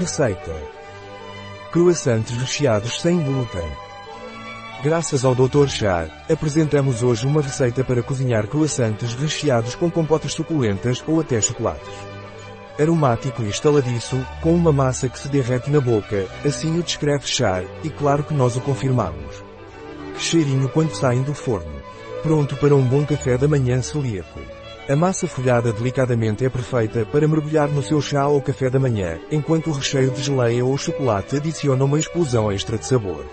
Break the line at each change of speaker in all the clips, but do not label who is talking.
Receita. Croissantes recheados sem glúten. Graças ao Dr. Char, apresentamos hoje uma receita para cozinhar croissantes recheados com compotas suculentas ou até chocolates. Aromático e estaladiço, com uma massa que se derrete na boca, assim o descreve Char, e claro que nós o confirmamos. Que cheirinho quando saem do forno. Pronto para um bom café da manhã celíaco. A massa folhada delicadamente é perfeita para mergulhar no seu chá ou café da manhã, enquanto o recheio de geleia ou chocolate adiciona uma explosão extra de sabor.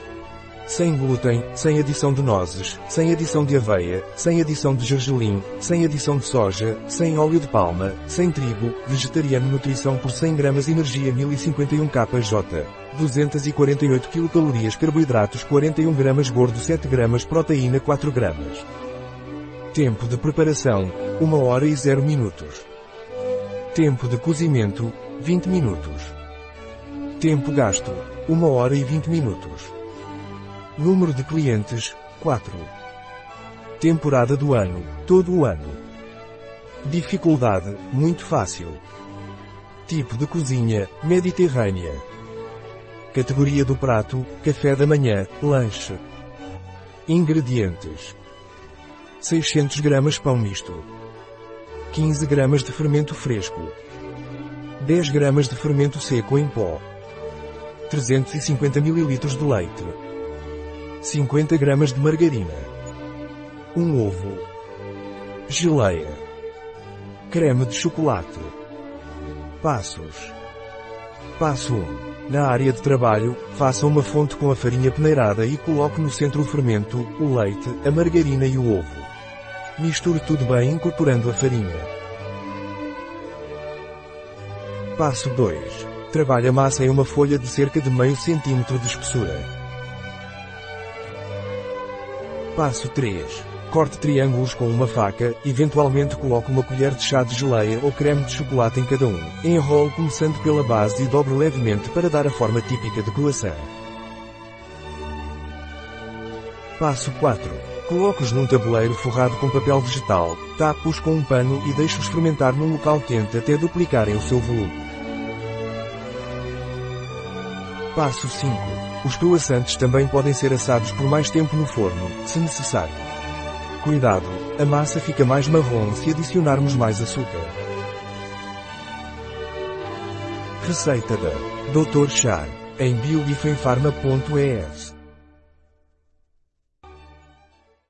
Sem glúten, sem adição de nozes, sem adição de aveia, sem adição de gergelim, sem adição de soja, sem óleo de palma, sem trigo, vegetariano nutrição por 100 gramas energia 1051 kJ, 248 kcal carboidratos 41 gramas gordo 7 gramas proteína 4 gramas. Tempo de preparação, 1 hora e 0 minutos. Tempo de cozimento, 20 minutos. Tempo gasto, 1 hora e 20 minutos. Número de clientes, 4. Temporada do ano, todo o ano. Dificuldade, muito fácil. Tipo de cozinha, mediterrânea. Categoria do prato, café da manhã, lanche. Ingredientes. 600 gramas pão misto. 15 gramas de fermento fresco. 10 gramas de fermento seco em pó. 350 ml de leite. 50 gramas de margarina. Um ovo. Geleia. Creme de chocolate. Passos. Passo 1. Na área de trabalho, faça uma fonte com a farinha peneirada e coloque no centro o fermento, o leite, a margarina e o ovo. Misture tudo bem incorporando a farinha. Passo 2. Trabalhe a massa em uma folha de cerca de meio centímetro de espessura. Passo 3. Corte triângulos com uma faca, eventualmente coloque uma colher de chá de geleia ou creme de chocolate em cada um. Enrole começando pela base e dobre levemente para dar a forma típica de croissant. Passo 4. Coloque-os num tabuleiro forrado com papel vegetal, tape-os com um pano e deixe-os fermentar num local quente até duplicarem o seu volume. Passo 5. Os croissantes também podem ser assados por mais tempo no forno, se necessário. Cuidado, a massa fica mais marrom se adicionarmos mais açúcar. Receita da Dr. Char, em biobifenfarma.es